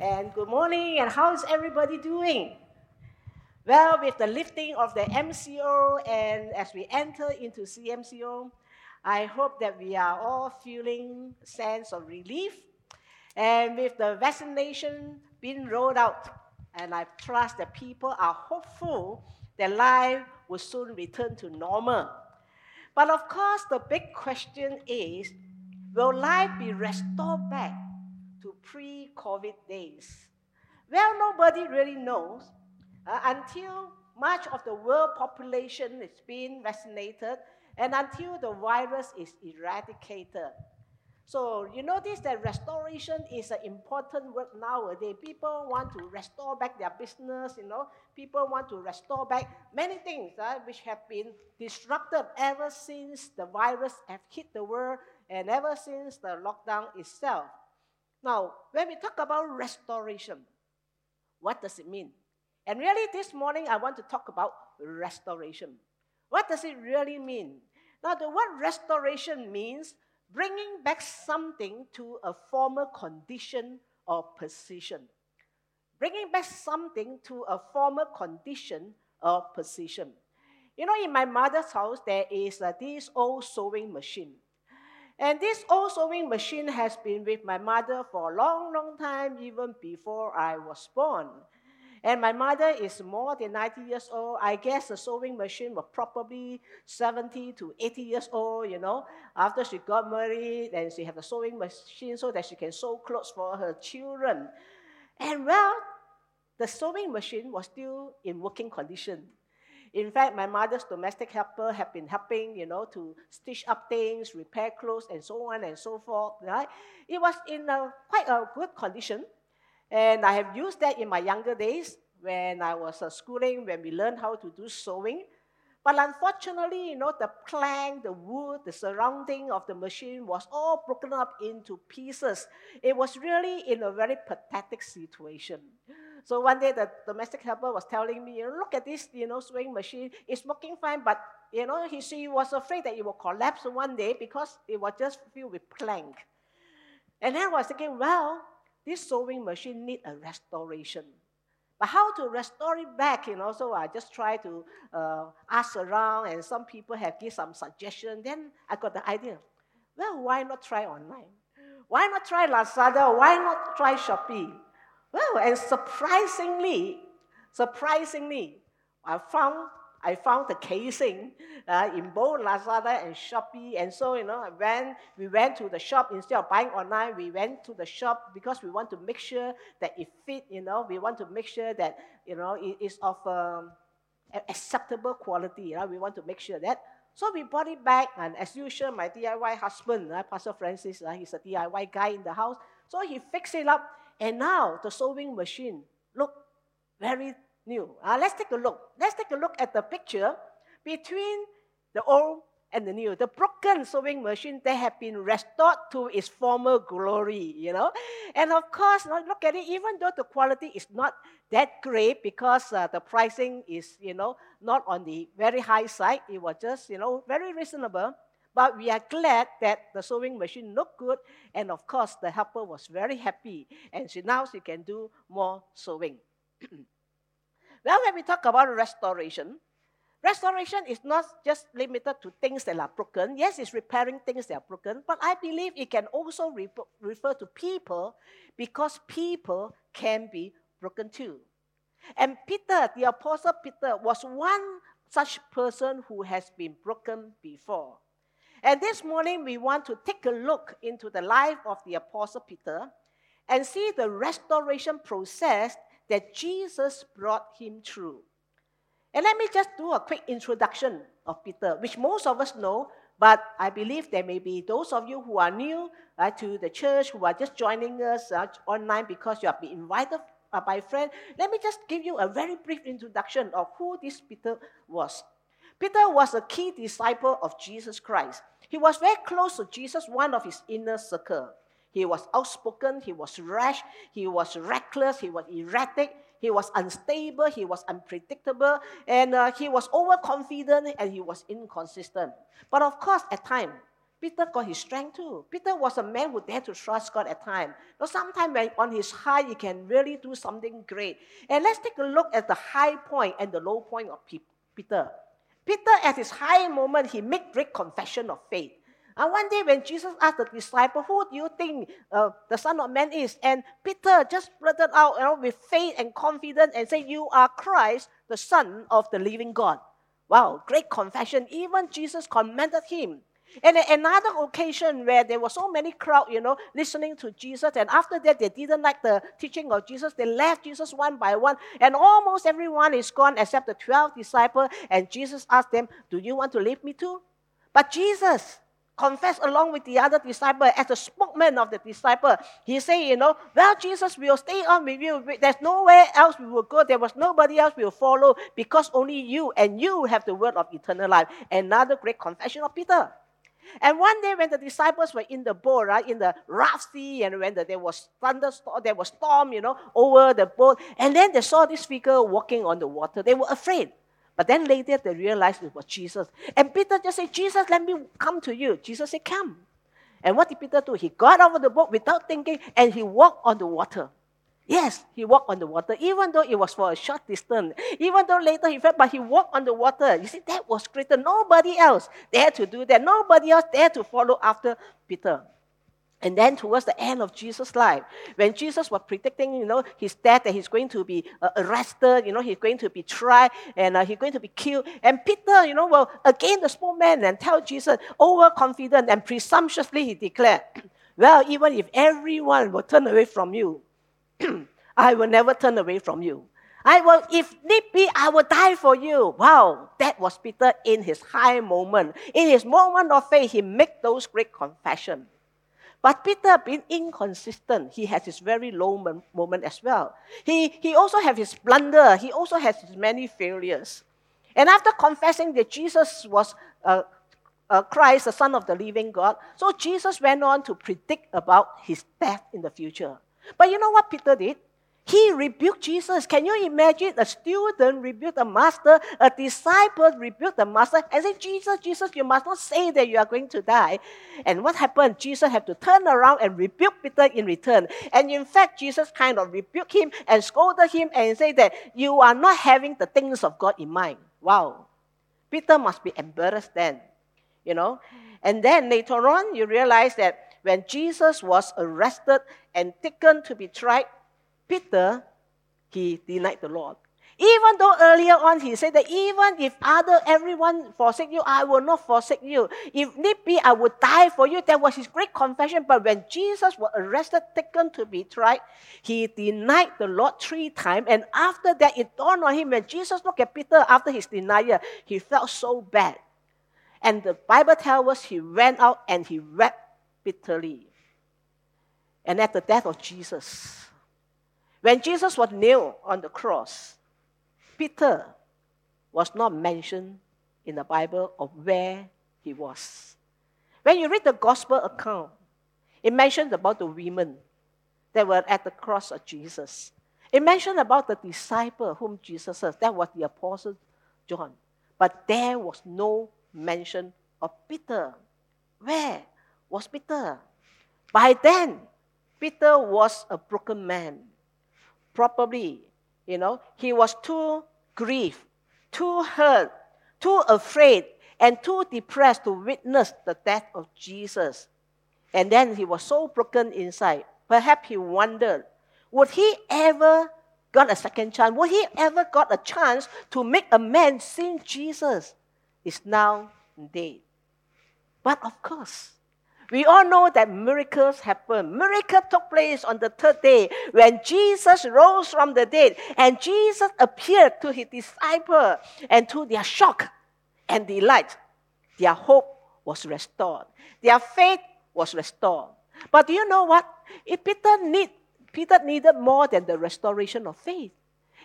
and good morning, and how is everybody doing? Well, with the lifting of the MCO and as we enter into CMCO, I hope that we are all feeling sense of relief. And with the vaccination being rolled out, and I trust that people are hopeful that life will soon return to normal. But of course, the big question is will life be restored back to pre COVID days? Well, nobody really knows uh, until much of the world population is being vaccinated and until the virus is eradicated. So you notice that restoration is an important word nowadays. People want to restore back their business, you know. People want to restore back many things uh, which have been disrupted ever since the virus have hit the world and ever since the lockdown itself. Now, when we talk about restoration, what does it mean? And really, this morning I want to talk about restoration. What does it really mean? Now, the word restoration means bringing back something to a former condition or position. Bringing back something to a former condition or position. You know, in my mother's house, there is uh, this old sewing machine. And this old sewing machine has been with my mother for a long, long time, even before I was born. And my mother is more than 90 years old. I guess the sewing machine was probably 70 to 80 years old, you know. After she got married, and she had a sewing machine so that she can sew clothes for her children. And well, the sewing machine was still in working condition. In fact, my mother's domestic helper have been helping, you know, to stitch up things, repair clothes, and so on and so forth. Right? It was in a, quite a good condition. And I have used that in my younger days when I was uh, schooling, when we learned how to do sewing. But unfortunately, you know, the plank, the wood, the surrounding of the machine was all broken up into pieces. It was really in a very pathetic situation. So one day the domestic helper was telling me, you know, look at this, you know, sewing machine. It's working fine, but you know, he, she was afraid that it will collapse one day because it was just filled with plank. And then I was thinking, well, this sewing machine need a restoration. But how to restore it back, you know, so I just try to uh, ask around and some people have give some suggestion. Then I got the idea, well, why not try online? Why not try Lazada? Why not try Shopee? Well, and surprisingly, surprisingly, I found I found the casing uh, in both Lazada and Shopee. And so, you know, when we went to the shop, instead of buying online, we went to the shop because we want to make sure that it fit, you know, we want to make sure that, you know, it is of um, acceptable quality. You know? We want to make sure that. So we brought it back, and as usual, my DIY husband, uh, Pastor Francis, uh, he's a DIY guy in the house. So he fixed it up, and now the sewing machine look very new. Uh, let's take a look. Let's take a look at the picture between the old and the new. The broken sewing machine, that have been restored to its former glory, you know. And of course, look at it, even though the quality is not that great because uh, the pricing is, you know, not on the very high side, it was just, you know, very reasonable. But we are glad that the sewing machine looked good, and of course, the helper was very happy, and she now she can do more sewing. Well, when we talk about restoration, restoration is not just limited to things that are broken. Yes, it's repairing things that are broken, but I believe it can also re- refer to people because people can be broken too. And Peter, the Apostle Peter, was one such person who has been broken before. And this morning, we want to take a look into the life of the Apostle Peter and see the restoration process that Jesus brought him through. And let me just do a quick introduction of Peter, which most of us know, but I believe there may be those of you who are new uh, to the church, who are just joining us uh, online because you have been invited uh, by a friend. Let me just give you a very brief introduction of who this Peter was. Peter was a key disciple of Jesus Christ. He was very close to Jesus, one of his inner circle. He was outspoken, he was rash, he was reckless, he was erratic, he was unstable, he was unpredictable, and uh, he was overconfident and he was inconsistent. But of course, at times, Peter got his strength too. Peter was a man who dared to trust God at times. But sometimes when on his high, he can really do something great. And let's take a look at the high point and the low point of Peter. Peter, at his high moment, he made great confession of faith. And one day when Jesus asked the disciple, who do you think uh, the Son of Man is? And Peter just blurted out you know, with faith and confidence and said, you are Christ, the Son of the living God. Wow, great confession. Even Jesus commended him. And another occasion where there were so many crowd, you know, listening to Jesus, and after that they didn't like the teaching of Jesus. They left Jesus one by one, and almost everyone is gone except the twelve disciples. And Jesus asked them, "Do you want to leave me too?" But Jesus confessed along with the other disciple as the spokesman of the disciple. He said, you know, well, Jesus will stay on with you. There's nowhere else we will go. There was nobody else we will follow because only you and you have the word of eternal life. Another great confession of Peter. And one day when the disciples were in the boat, right, in the rough sea, and when the, there was thunderstorm, there was storm, you know, over the boat, and then they saw this figure walking on the water. They were afraid. But then later they realized it was Jesus. And Peter just said, Jesus, let me come to you. Jesus said, Come. And what did Peter do? He got out of the boat without thinking and he walked on the water. Yes, he walked on the water, even though it was for a short distance. Even though later he fell, but he walked on the water. You see, that was greater. Nobody else dared to do that. Nobody else dared to follow after Peter. And then towards the end of Jesus' life, when Jesus was predicting, you know, his death, that he's going to be uh, arrested, you know, he's going to be tried, and uh, he's going to be killed. And Peter, you know, well, again the small man and tell Jesus, overconfident and presumptuously he declared, well, even if everyone will turn away from you, I will never turn away from you. I will, if need be, I will die for you. Wow, that was Peter in his high moment. In his moment of faith, he made those great confessions. But Peter being inconsistent, he has his very low moment as well. He, he also has his blunder. He also has his many failures. And after confessing that Jesus was uh, uh, Christ, the Son of the living God, so Jesus went on to predict about his death in the future. But you know what Peter did? He rebuked Jesus. Can you imagine a student rebuke a master, a disciple rebuke the master, and say, Jesus, Jesus, you must not say that you are going to die. And what happened? Jesus had to turn around and rebuke Peter in return. And in fact, Jesus kind of rebuked him and scolded him and said that you are not having the things of God in mind. Wow. Peter must be embarrassed then, you know. And then later on, you realize that when Jesus was arrested and taken to be tried, Peter, he denied the Lord. Even though earlier on he said that even if other everyone forsake you, I will not forsake you. If need be, I will die for you. That was his great confession. But when Jesus was arrested, taken to be tried, he denied the Lord three times. And after that, it dawned on him when Jesus looked at Peter after his denial, he felt so bad. And the Bible tells us he went out and he wept bitterly. And at the death of Jesus, when Jesus was nailed on the cross, Peter was not mentioned in the Bible of where he was. When you read the gospel account, it mentions about the women that were at the cross of Jesus. It mentioned about the disciple whom Jesus said, that was the apostle John. But there was no mention of Peter. Where was Peter? By then, Peter was a broken man probably, you know, he was too grieved, too hurt, too afraid, and too depressed to witness the death of Jesus. And then he was so broken inside. Perhaps he wondered, would he ever got a second chance? Would he ever got a chance to make a man see Jesus is now dead? But of course, we all know that miracles happen. Miracle took place on the third day when Jesus rose from the dead and Jesus appeared to his disciples and to their shock and delight, their hope was restored. Their faith was restored. But do you know what? If Peter need Peter needed more than the restoration of faith.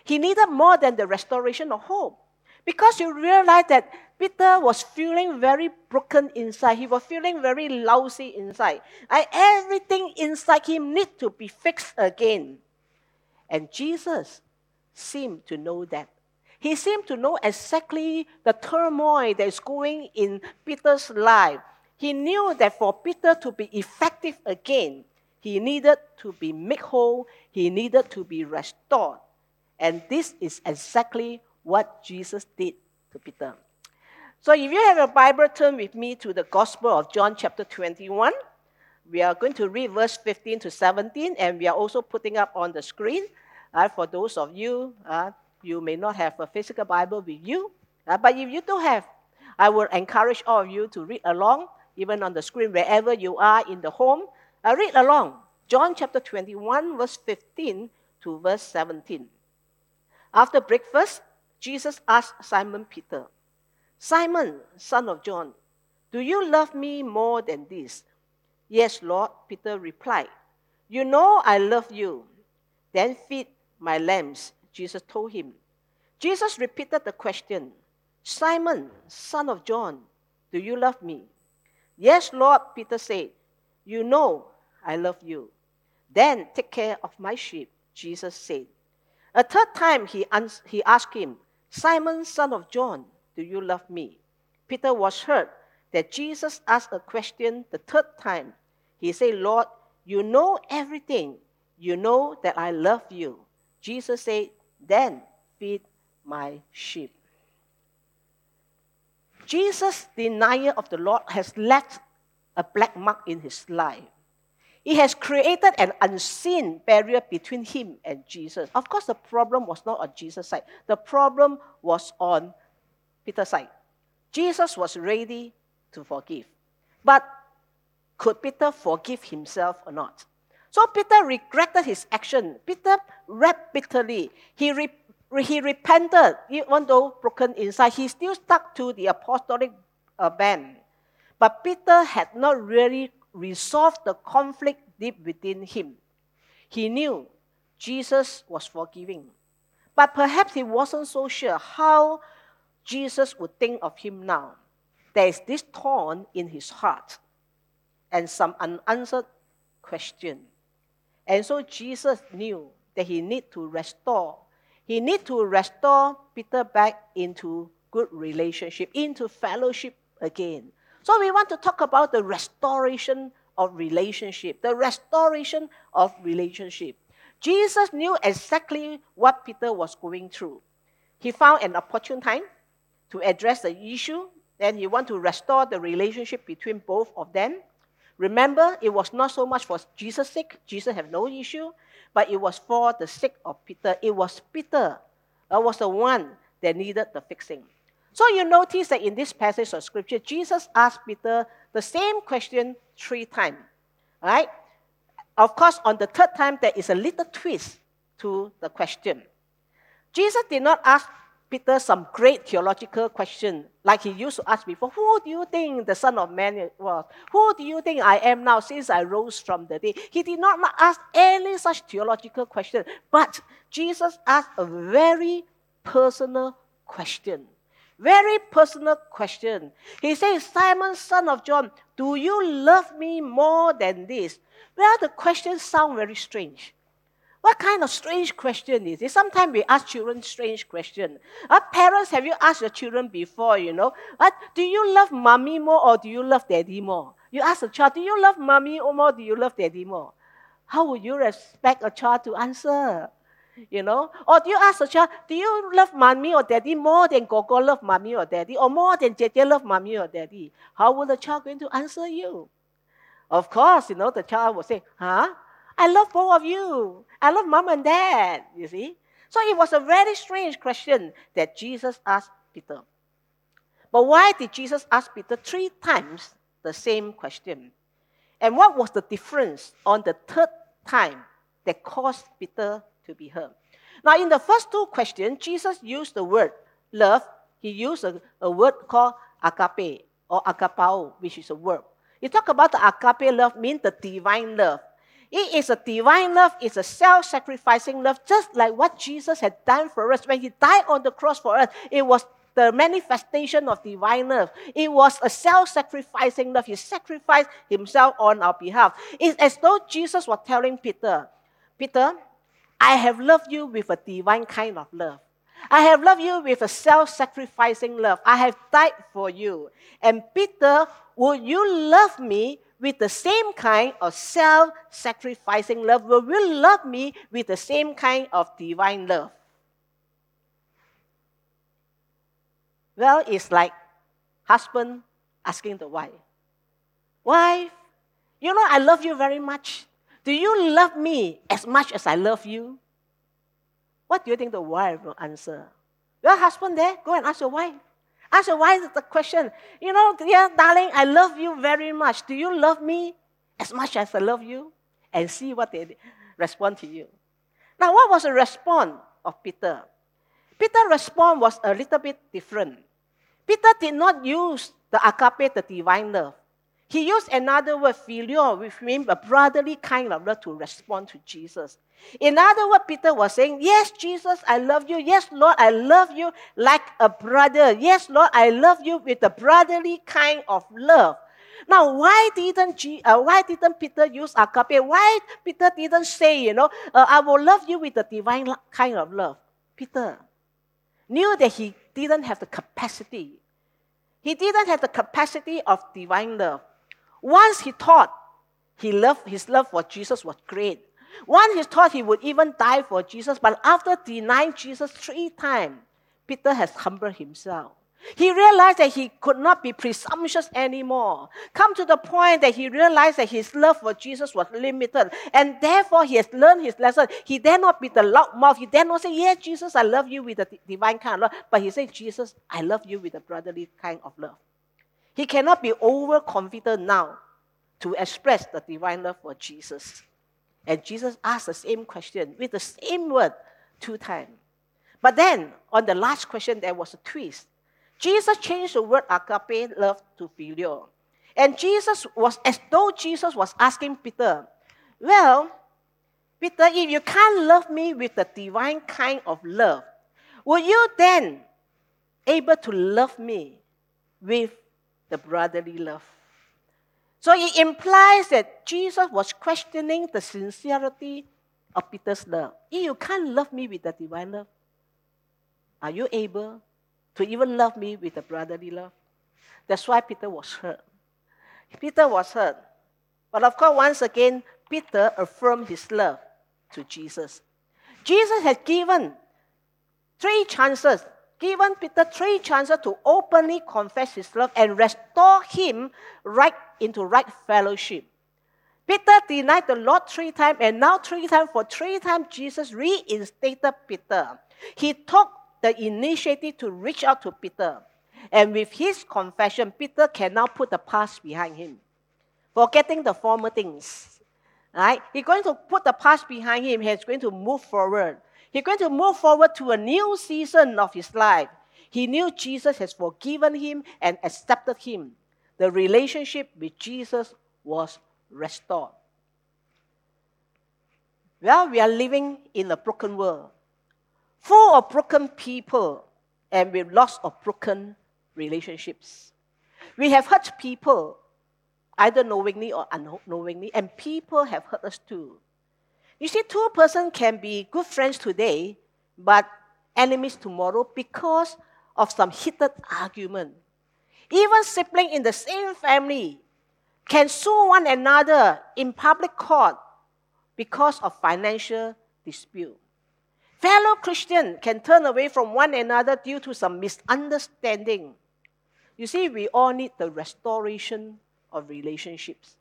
He needed more than the restoration of hope. Because you realize that Peter was feeling very broken inside. He was feeling very lousy inside. And everything inside him needs to be fixed again. And Jesus seemed to know that. He seemed to know exactly the turmoil that is going in Peter's life. He knew that for Peter to be effective again, he needed to be made whole, he needed to be restored. And this is exactly what Jesus did to Peter. So if you have a Bible, turn with me to the Gospel of John, chapter 21. We are going to read verse 15 to 17, and we are also putting up on the screen. Uh, for those of you, uh, you may not have a physical Bible with you, uh, but if you do have, I would encourage all of you to read along, even on the screen, wherever you are in the home. Uh, read along. John chapter 21, verse 15 to verse 17. After breakfast, Jesus asked Simon Peter, Simon, son of John, do you love me more than this? Yes, Lord, Peter replied. You know I love you. Then feed my lambs, Jesus told him. Jesus repeated the question Simon, son of John, do you love me? Yes, Lord, Peter said. You know I love you. Then take care of my sheep, Jesus said. A third time he, he asked him, Simon, son of John, do you love me? Peter was hurt that Jesus asked a question the third time. He said, Lord, you know everything. You know that I love you. Jesus said, Then feed my sheep. Jesus' denial of the Lord has left a black mark in his life. It has created an unseen barrier between him and Jesus. Of course, the problem was not on Jesus' side, the problem was on Peter's side. Jesus was ready to forgive. But could Peter forgive himself or not? So Peter regretted his action. Peter wept bitterly. He, re- he repented, even though broken inside. He still stuck to the apostolic uh, band. But Peter had not really resolved the conflict deep within him. He knew Jesus was forgiving. But perhaps he wasn't so sure how Jesus would think of him now. There is this thorn in his heart and some unanswered question. And so Jesus knew that he need to restore. He need to restore Peter back into good relationship, into fellowship again. So we want to talk about the restoration of relationship, the restoration of relationship. Jesus knew exactly what Peter was going through. He found an opportune time to address the issue, then you want to restore the relationship between both of them. Remember, it was not so much for Jesus' sake, Jesus have no issue, but it was for the sake of Peter. It was Peter that was the one that needed the fixing. So you notice that in this passage of scripture, Jesus asked Peter the same question three times. Right? Of course, on the third time, there is a little twist to the question. Jesus did not ask Peter some great theological question, like he used to ask before Who do you think the Son of Man was? Who do you think I am now since I rose from the dead? He did not ask any such theological question, but Jesus asked a very personal question. Very personal question. He says, Simon, son of John, do you love me more than this? Well, the question sounds very strange. What kind of strange question is it? Sometimes we ask children strange questions. Our parents, have you asked your children before, you know? What, do you love mommy more or do you love daddy more? You ask a child, do you love mommy or more do you love daddy more? How would you expect a child to answer? You know? Or do you ask a child, do you love mommy or daddy more than Gogo love mommy or daddy? Or more than JJ love mommy or daddy? How will the child going to answer you? Of course, you know, the child will say, huh? I love both of you. I love mom and dad, you see. So it was a very strange question that Jesus asked Peter. But why did Jesus ask Peter three times the same question? And what was the difference on the third time that caused Peter to be hurt? Now, in the first two questions, Jesus used the word love. He used a, a word called agape or agapao, which is a verb. He talked about the agape love means the divine love. It is a divine love, it's a self sacrificing love, just like what Jesus had done for us when he died on the cross for us. It was the manifestation of divine love. It was a self sacrificing love. He sacrificed himself on our behalf. It's as though Jesus was telling Peter, Peter, I have loved you with a divine kind of love. I have loved you with a self sacrificing love. I have died for you. And Peter, will you love me with the same kind of self sacrificing love? Will you love me with the same kind of divine love? Well, it's like husband asking the wife, Wife, you know I love you very much. Do you love me as much as I love you? What do you think the wife will answer? Your husband there, go and ask your wife. Ask your wife the question. You know, dear darling, I love you very much. Do you love me as much as I love you? And see what they respond to you. Now, what was the response of Peter? Peter's response was a little bit different. Peter did not use the agape, the divine love. He used another word, phileo, which means a brotherly kind of love to respond to Jesus. In other words, Peter was saying, Yes, Jesus, I love you. Yes, Lord, I love you like a brother. Yes, Lord, I love you with a brotherly kind of love. Now, why didn't G, uh, why didn't Peter use agape? Why Peter didn't say, you know, uh, I will love you with a divine kind of love? Peter knew that he didn't have the capacity. He didn't have the capacity of divine love. Once he thought he loved, his love for Jesus was great. Once he thought he would even die for Jesus, but after denying Jesus three times, Peter has humbled himself. He realized that he could not be presumptuous anymore. Come to the point that he realized that his love for Jesus was limited. And therefore, he has learned his lesson. He dare not be the loud mouth. He dare not say, Yes, Jesus, I love you with a divine kind of love. But he said, Jesus, I love you with a brotherly kind of love. He cannot be overconfident now to express the divine love for Jesus. And Jesus asked the same question with the same word two times. But then, on the last question, there was a twist. Jesus changed the word agape love to phileo. And Jesus was as though Jesus was asking Peter, Well, Peter, if you can't love me with the divine kind of love, will you then able to love me with the brotherly love. So it implies that Jesus was questioning the sincerity of Peter's love. If you can't love me with the divine love, are you able to even love me with the brotherly love? That's why Peter was hurt. Peter was hurt. But of course, once again, Peter affirmed his love to Jesus. Jesus had given three chances given Peter three chances to openly confess his love and restore him right into right fellowship. Peter denied the Lord three times, and now three times, for three times, Jesus reinstated Peter. He took the initiative to reach out to Peter. And with his confession, Peter can now put the past behind him, forgetting the former things. Right? He's going to put the past behind him. He's going to move forward. He's going to move forward to a new season of his life. He knew Jesus has forgiven him and accepted him. The relationship with Jesus was restored. Well, we are living in a broken world, full of broken people and with lots of broken relationships. We have hurt people, either knowingly or unknowingly, and people have hurt us too. You see, two persons can be good friends today, but enemies tomorrow because of some heated argument. Even siblings in the same family can sue one another in public court because of financial dispute. Fellow Christians can turn away from one another due to some misunderstanding. You see, we all need the restoration of relationships.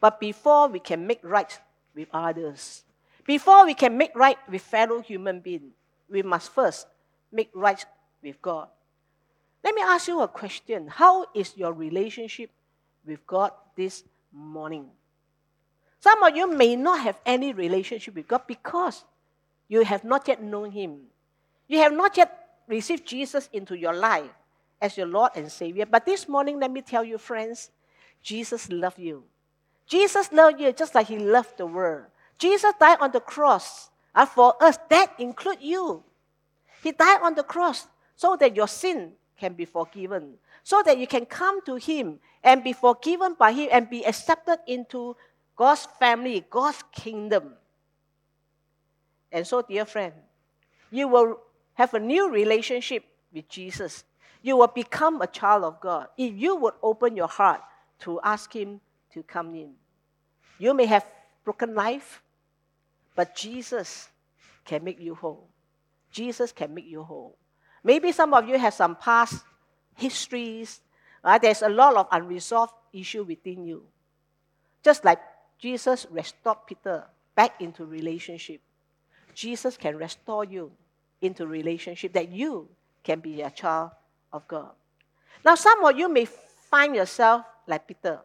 But before we can make right with others. Before we can make right with fellow human beings, we must first make right with God. Let me ask you a question. How is your relationship with God this morning? Some of you may not have any relationship with God because you have not yet known Him. You have not yet received Jesus into your life as your Lord and Savior. But this morning, let me tell you, friends, Jesus loves you. Jesus loved you just like he loved the world. Jesus died on the cross and for us. That includes you. He died on the cross so that your sin can be forgiven, so that you can come to him and be forgiven by him and be accepted into God's family, God's kingdom. And so, dear friend, you will have a new relationship with Jesus, you will become a child of God if you would open your heart to ask Him to come in. You may have broken life, but Jesus can make you whole. Jesus can make you whole. Maybe some of you have some past histories. Right? There's a lot of unresolved issue within you. Just like Jesus restored Peter back into relationship. Jesus can restore you into relationship that you can be a child of God. Now, some of you may find yourself like Peter.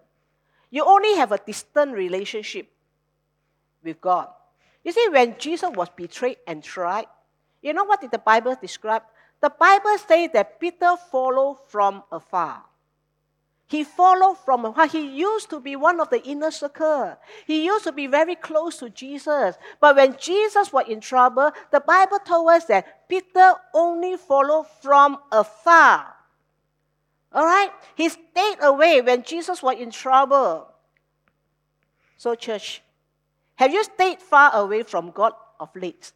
You only have a distant relationship with God. You see, when Jesus was betrayed and tried, you know what did the Bible describe? The Bible says that Peter followed from afar. He followed from afar. He used to be one of the inner circle. He used to be very close to Jesus. But when Jesus was in trouble, the Bible told us that Peter only followed from afar. All right? He stayed away when Jesus was in trouble. So, church, have you stayed far away from God of late?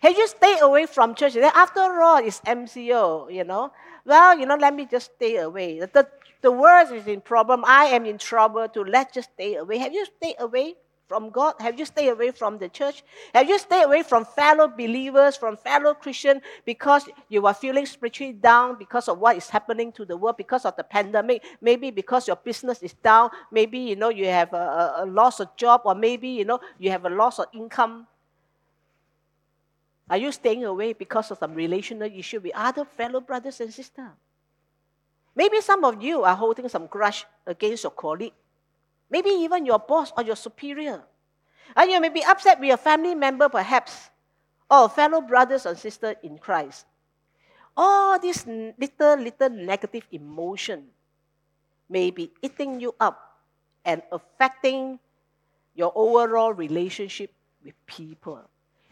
Have you stayed away from church? After all, it's MCO, you know. Well, you know, let me just stay away. The, the world is in problem. I am in trouble to let's just stay away. Have you stayed away from God? Have you stayed away from the church? Have you stayed away from fellow believers, from fellow Christians because you are feeling spiritually down because of what is happening to the world, because of the pandemic, maybe because your business is down, maybe you know you have a, a, loss of job, or maybe you know you have a loss of income. Are you staying away because of some relational issue with other fellow brothers and sisters? Maybe some of you are holding some grudge against your colleague Maybe even your boss or your superior. And you may be upset with a family member, perhaps, or fellow brothers and sisters in Christ. All this little, little negative emotion may be eating you up and affecting your overall relationship with people.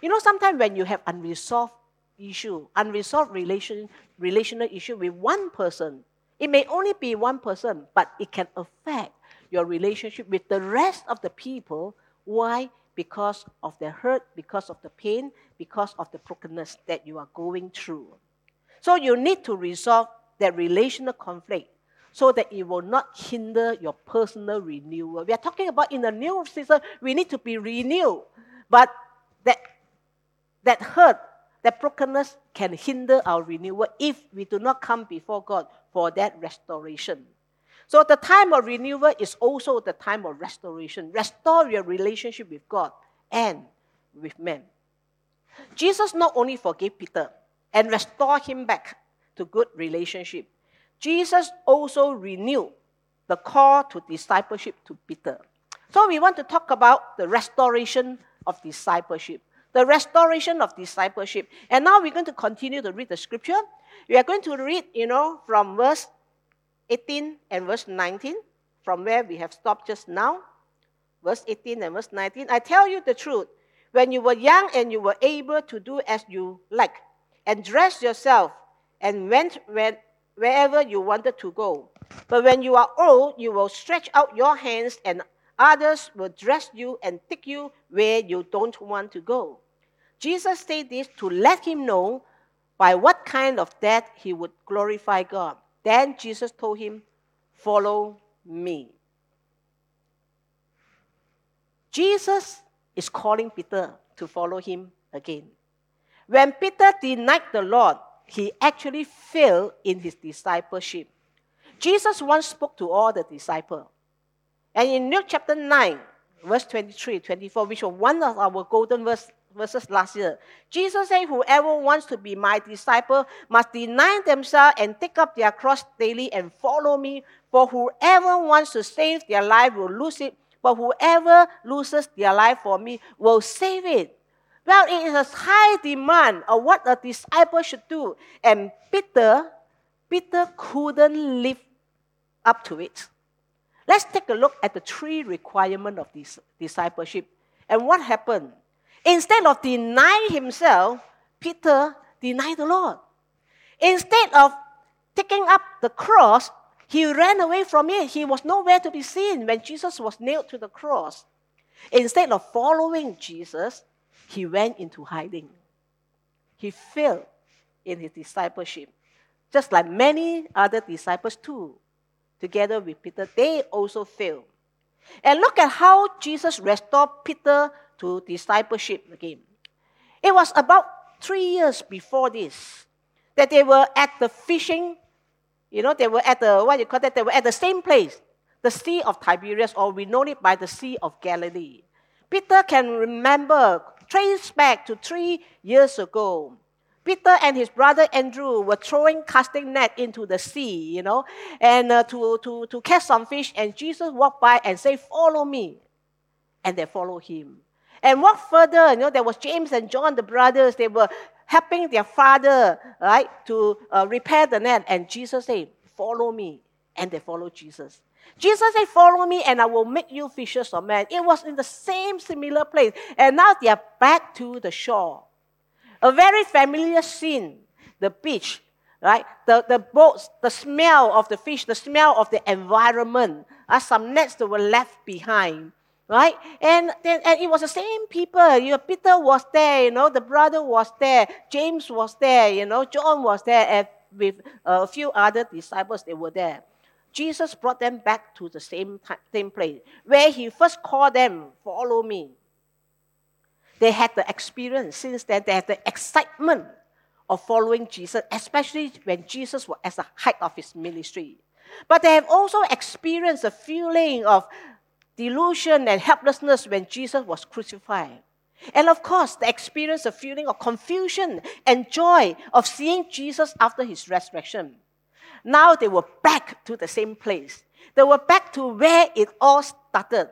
You know, sometimes when you have unresolved issue, unresolved relation, relational issue with one person, it may only be one person, but it can affect your relationship with the rest of the people. Why? Because of the hurt, because of the pain, because of the brokenness that you are going through. So you need to resolve that relational conflict so that it will not hinder your personal renewal. We are talking about in the new season, we need to be renewed. But that, that hurt, that brokenness can hinder our renewal if we do not come before God for that restoration. So the time of renewal is also the time of restoration. Restore your relationship with God and with men. Jesus not only forgave Peter and restored him back to good relationship, Jesus also renewed the call to discipleship to Peter. So we want to talk about the restoration of discipleship. The restoration of discipleship. And now we're going to continue to read the scripture. We are going to read, you know, from verse 18 and verse 19, from where we have stopped just now. Verse 18 and verse 19. I tell you the truth. When you were young and you were able to do as you like, and dress yourself, and went when, wherever you wanted to go. But when you are old, you will stretch out your hands, and others will dress you and take you where you don't want to go. Jesus said this to let him know by what kind of death he would glorify God. Then Jesus told him, Follow me. Jesus is calling Peter to follow him again. When Peter denied the Lord, he actually failed in his discipleship. Jesus once spoke to all the disciples. And in Luke chapter 9, verse 23, 24, which was one of our golden verse, verses last year. Jesus said, Whoever wants to be my disciple must deny themselves and take up their cross daily and follow me. For whoever wants to save their life will lose it, but whoever loses their life for me will save it. Well, it is a high demand of what a disciple should do. And Peter, Peter couldn't live up to it. Let's take a look at the three requirements of this discipleship. And what happened? Instead of denying himself, Peter denied the Lord. Instead of taking up the cross, he ran away from it. He was nowhere to be seen when Jesus was nailed to the cross. Instead of following Jesus, he went into hiding. He failed in his discipleship, just like many other disciples too. Together with Peter, they also failed. And look at how Jesus restored Peter to discipleship again. It was about three years before this that they were at the fishing, you know, they were at the, what you call that, they were at the same place, the Sea of Tiberias, or we know it by the Sea of Galilee. Peter can remember, trace back to three years ago. Peter and his brother Andrew were throwing casting net into the sea, you know, and uh, to, to, to catch some fish. And Jesus walked by and said, Follow me. And they followed him. And walk further, you know, there was James and John, the brothers. They were helping their father, right, to uh, repair the net. And Jesus said, Follow me. And they followed Jesus. Jesus said, Follow me, and I will make you fishers of men. It was in the same similar place. And now they are back to the shore. A very familiar scene the beach, right? The, the boats, the smell of the fish, the smell of the environment. Uh, some nets that were left behind right? And then and it was the same people. You know, Peter was there, you know, the brother was there, James was there, you know, John was there, and with a few other disciples, they were there. Jesus brought them back to the same, same place where he first called them, Follow me. They had the experience since then, they had the excitement of following Jesus, especially when Jesus was at the height of his ministry. But they have also experienced the feeling of delusion and helplessness when Jesus was crucified. And of course, the experience of feeling of confusion and joy of seeing Jesus after his resurrection. Now they were back to the same place. They were back to where it all started.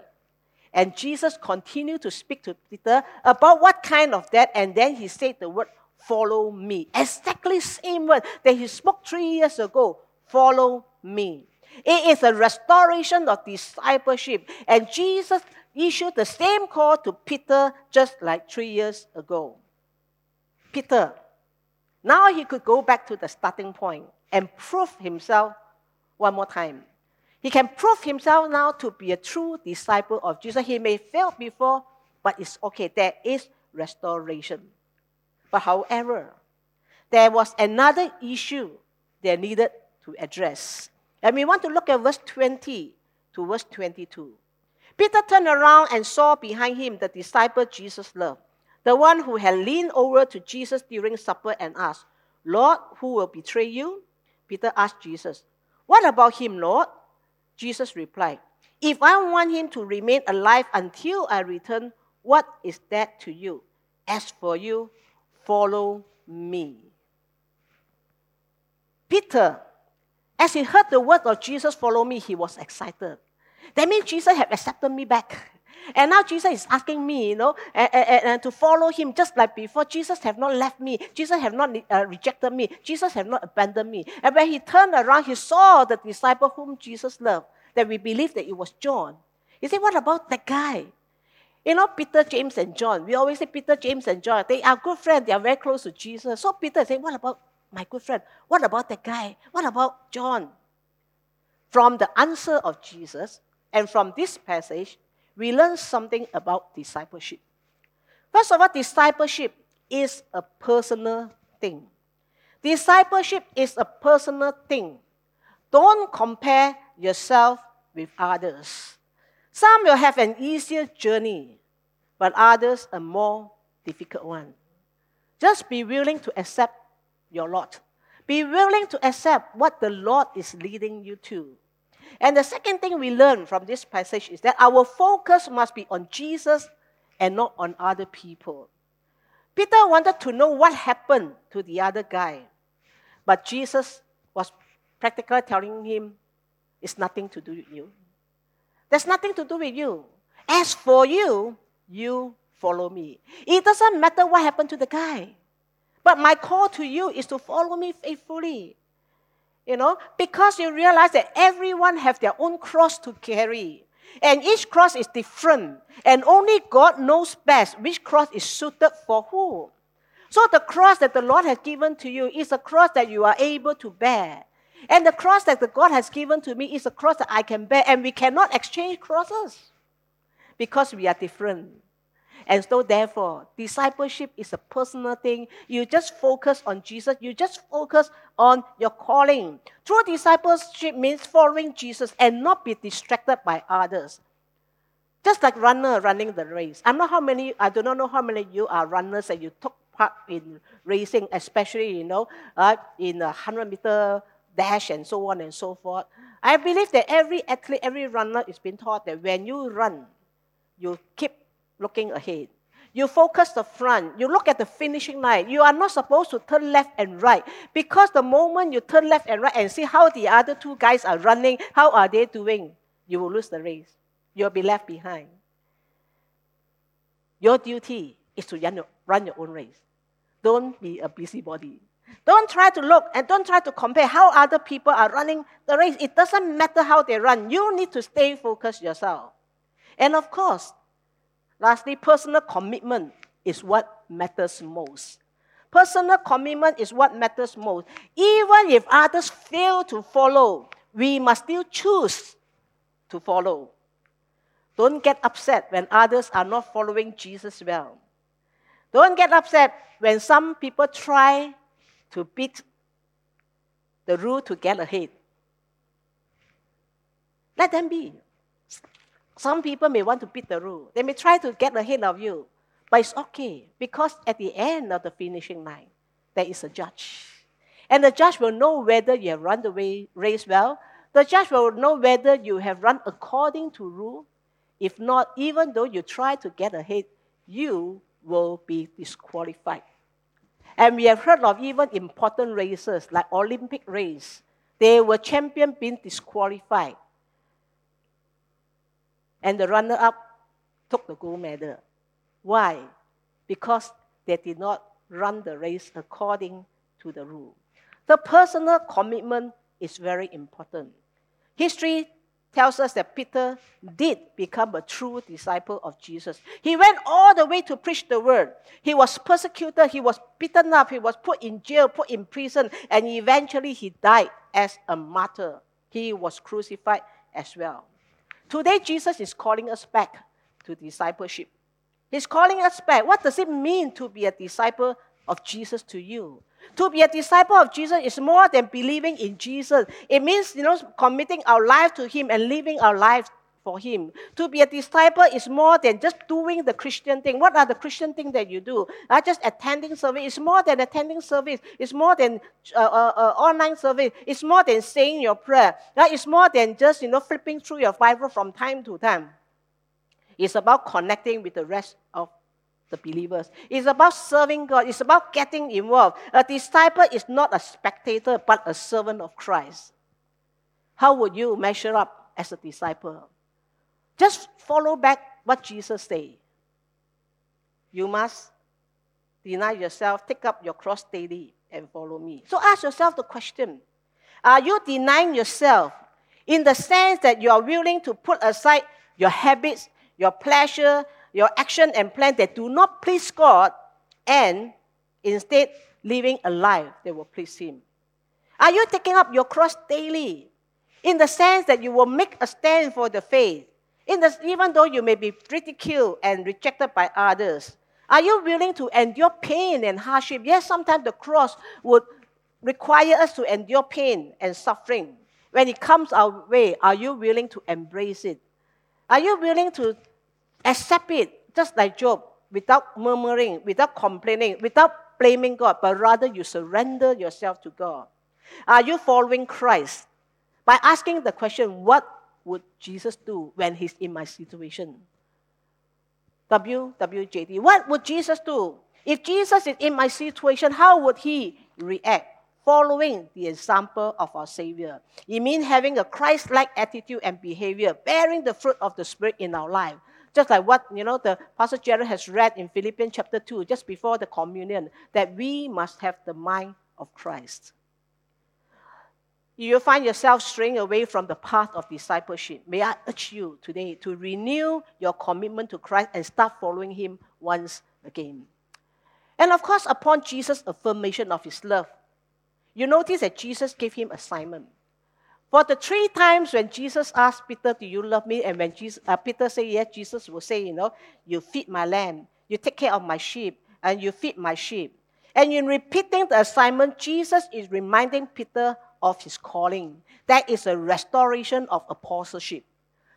And Jesus continued to speak to Peter about what kind of that, and then he said the word, follow me. Exactly same word that he spoke three years ago. Follow me. It is a restoration of discipleship. And Jesus issued the same call to Peter just like three years ago. Peter, now he could go back to the starting point and prove himself one more time. He can prove himself now to be a true disciple of Jesus. He may fail before, but it's okay. There is restoration. But however, there was another issue they needed to address. And we want to look at verse 20 to verse 22. Peter turned around and saw behind him the disciple Jesus loved, the one who had leaned over to Jesus during supper and asked, Lord, who will betray you? Peter asked Jesus, What about him, Lord? Jesus replied, If I want him to remain alive until I return, what is that to you? As for you, follow me. Peter as he heard the word of Jesus follow me, he was excited. That means Jesus had accepted me back. And now Jesus is asking me, you know, and, and, and to follow him just like before. Jesus have not left me. Jesus have not uh, rejected me. Jesus have not abandoned me. And when he turned around, he saw the disciple whom Jesus loved, that we believe that it was John. He said, what about that guy? You know, Peter, James, and John. We always say Peter, James, and John. They are good friends. They are very close to Jesus. So Peter said, what about my good friend, what about that guy? What about John? From the answer of Jesus and from this passage, we learn something about discipleship. First of all, discipleship is a personal thing. Discipleship is a personal thing. Don't compare yourself with others. Some will have an easier journey, but others a more difficult one. Just be willing to accept your lot. Be willing to accept what the Lord is leading you to. And the second thing we learn from this passage is that our focus must be on Jesus and not on other people. Peter wanted to know what happened to the other guy, but Jesus was practically telling him, It's nothing to do with you. There's nothing to do with you. As for you, you follow me. It doesn't matter what happened to the guy. But my call to you is to follow me faithfully. You know, because you realize that everyone has their own cross to carry. And each cross is different. And only God knows best which cross is suited for who. So the cross that the Lord has given to you is a cross that you are able to bear. And the cross that the God has given to me is a cross that I can bear. And we cannot exchange crosses because we are different. And so, therefore, discipleship is a personal thing. You just focus on Jesus, you just focus on your calling. True discipleship means following Jesus and not be distracted by others. Just like runner running the race. I'm not how many, I do not know how many you are runners and you took part in racing, especially, you know, uh, in a 100 meter dash and so on and so forth. I believe that every athlete, every runner is being taught that when you run, you keep looking ahead. You focus the front. You look at the finishing line. You are not supposed to turn left and right because the moment you turn left and right and see how the other two guys are running, how are they doing, you will lose the race. You'll be left behind. Your duty is to run your, run your own race. Don't be a busybody. Don't try to look and don't try to compare how other people are running the race. It doesn't matter how they run. You need to stay focused yourself. And of course, lastly, personal commitment is what matters most. Personal commitment is what matters most. Even if others fail to follow, we must still choose to follow. Don't get upset when others are not following Jesus well. Don't get upset when some people try to beat the rule to get ahead. Let them be. Some people may want to beat the rule. They may try to get ahead of you. But it's okay because at the end of the finishing line, there is a judge. And the judge will know whether you have run the race well. The judge will know whether you have run according to rule. If not, even though you try to get ahead, you will be disqualified. And we have heard of even important races like Olympic race. They were champion being disqualified. And the runner-up took the gold medal. Why? Because they did not run the race according to the rule. The personal commitment is very important. History tells us that Peter did become a true disciple of Jesus. He went all the way to preach the word. He was persecuted, he was beaten up, he was put in jail, put in prison, and eventually he died as a martyr. He was crucified as well. Today, Jesus is calling us back to discipleship. He's calling us back. What does it mean to be a disciple of Jesus to you? To be a disciple of Jesus is more than believing in Jesus. It means, you know, committing our life to Him and living our lives for Him. To be a disciple is more than just doing the Christian thing. What are the Christian things that you do? Uh, just attending service. It's more than attending service. It's more than uh, uh, uh, online service. It's more than saying your prayer. Uh, it's more than just, you know, flipping through your Bible from time to time. It's about connecting with the rest of the believers. It's about serving God. It's about getting involved. A disciple is not a spectator, but a servant of Christ. How would you measure up as a disciple? Just follow back what Jesus said. You must deny yourself, take up your cross daily, and follow me. So ask yourself the question Are you denying yourself in the sense that you are willing to put aside your habits, your pleasure, your action and plan that do not please God and instead living a life that will please Him? Are you taking up your cross daily in the sense that you will make a stand for the faith, the, even though you may be ridiculed and rejected by others? Are you willing to endure pain and hardship? Yes, sometimes the cross would require us to endure pain and suffering. When it comes our way, are you willing to embrace it? Are you willing to Accept it, just like Job, without murmuring, without complaining, without blaming God, but rather you surrender yourself to God. Are you following Christ? By asking the question, what would Jesus do when he's in my situation? WWJD, what would Jesus do? If Jesus is in my situation, how would he react? Following the example of our Savior. It means having a Christ like attitude and behavior, bearing the fruit of the Spirit in our life. Just like what, you know, the Pastor Jared has read in Philippians chapter 2, just before the communion, that we must have the mind of Christ. You find yourself straying away from the path of discipleship. May I urge you today to renew your commitment to Christ and start following Him once again. And of course, upon Jesus' affirmation of His love, you notice that Jesus gave him assignment. For the three times when Jesus asked Peter, Do you love me? And when Jesus, uh, Peter said yes, Jesus will say, You know, you feed my lamb, you take care of my sheep, and you feed my sheep. And in repeating the assignment, Jesus is reminding Peter of his calling. That is a restoration of apostleship.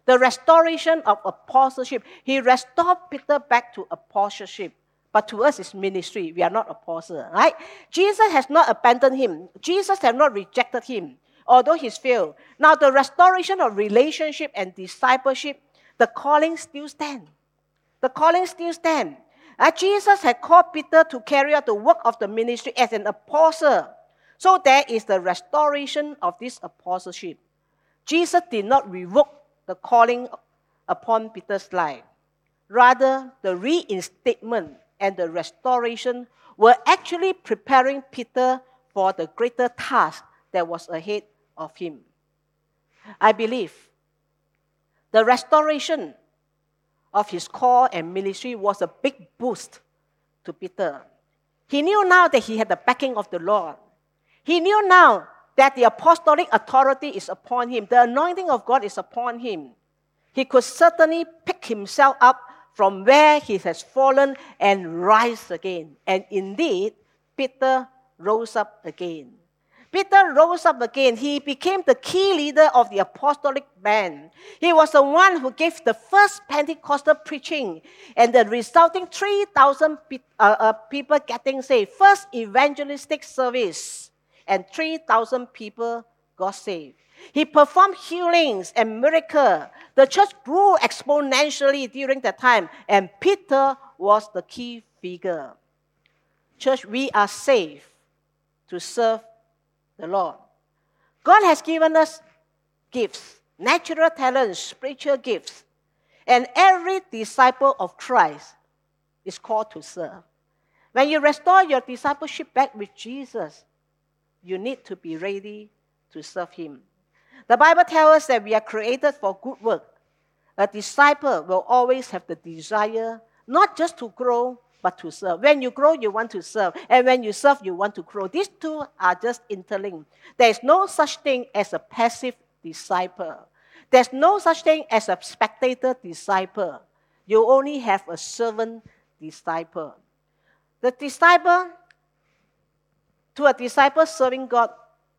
The restoration of apostleship. He restored Peter back to apostleship. But to us, it's ministry. We are not apostles, right? Jesus has not abandoned him. Jesus has not rejected him, although he's failed. Now, the restoration of relationship and discipleship, the calling still stands. The calling still stands. Uh, Jesus had called Peter to carry out the work of the ministry as an apostle. So there is the restoration of this apostleship. Jesus did not revoke the calling upon Peter's life. Rather, the reinstatement and the restoration were actually preparing Peter for the greater task that was ahead of him. I believe the restoration of his call and ministry was a big boost to Peter. He knew now that he had the backing of the Lord. He knew now that the apostolic authority is upon him, the anointing of God is upon him. He could certainly pick himself up from where he has fallen and rise again. And indeed, Peter rose up again. Peter rose up again. He became the key leader of the apostolic band. He was the one who gave the first Pentecostal preaching and the resulting 3,000 pe- uh, uh, people getting saved. First evangelistic service, and 3,000 people got saved. He performed healings and miracles. The church grew exponentially during that time, and Peter was the key figure. Church, we are saved to serve the Lord. God has given us gifts, natural talents, spiritual gifts. And every disciple of Christ is called to serve. When you restore your discipleship back with Jesus, you need to be ready to serve Him. The Bible tells us that we are created for good work. A disciple will always have the desire not just to grow, but to serve. When you grow, you want to serve. And when you serve, you want to grow. These two are just interlinked. There is no such thing as a passive disciple. There's no such thing as a spectator disciple. You only have a servant disciple. The disciple, to a disciple serving God,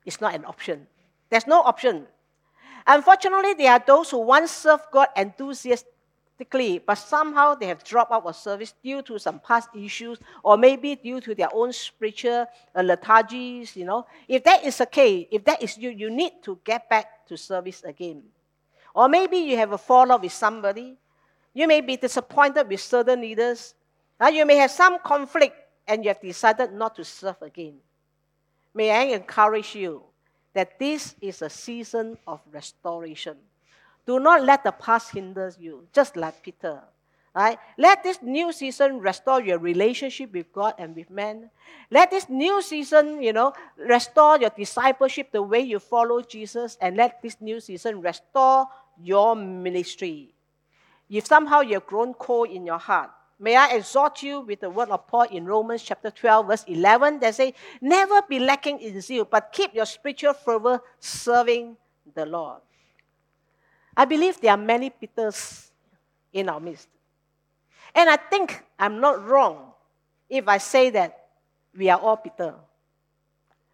is not an option. There's no option. Unfortunately, there are those who once served God enthusiastically, but somehow they have dropped out of service due to some past issues, or maybe due to their own spiritual lethargies. You know, if that is the case, if that is you, you need to get back to service again. Or maybe you have a fallout with somebody. You may be disappointed with certain leaders. Uh, you may have some conflict, and you have decided not to serve again. May I encourage you that this is a season of restoration. Do not let the past hinder you, just like Peter. Right? Let this new season restore your relationship with God and with men. Let this new season, you know, restore your discipleship, the way you follow Jesus, and let this new season restore your ministry. If somehow you've grown cold in your heart, May I exhort you with the word of Paul in Romans chapter 12, verse 11 that say, Never be lacking in zeal, but keep your spiritual fervor serving the Lord. I believe there are many Peters in our midst. And I think I'm not wrong if I say that we are all Peter.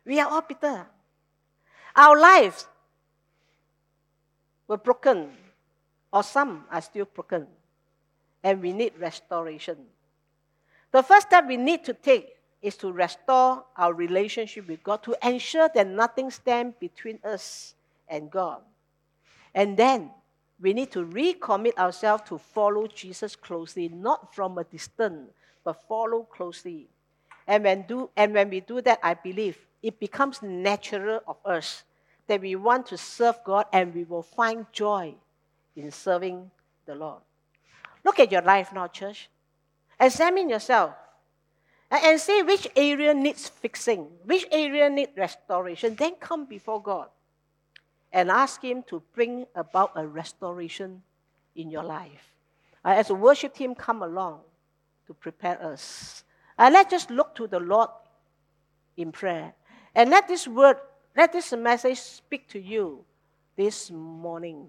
We are all Peter. Our lives were broken, or some are still broken and we need restoration. The first step we need to take is to restore our relationship with God, to ensure that nothing stands between us and God. And then we need to recommit ourselves to follow Jesus closely, not from a distance, but follow closely. And when, do, and when we do that, I believe it becomes natural of us that we want to serve God and we will find joy in serving the Lord. Look at your life now, church. Examine yourself and see which area needs fixing, which area needs restoration. Then come before God and ask Him to bring about a restoration in your life. Uh, as a worship team come along to prepare us, uh, let's just look to the Lord in prayer and let this word, let this message speak to you this morning.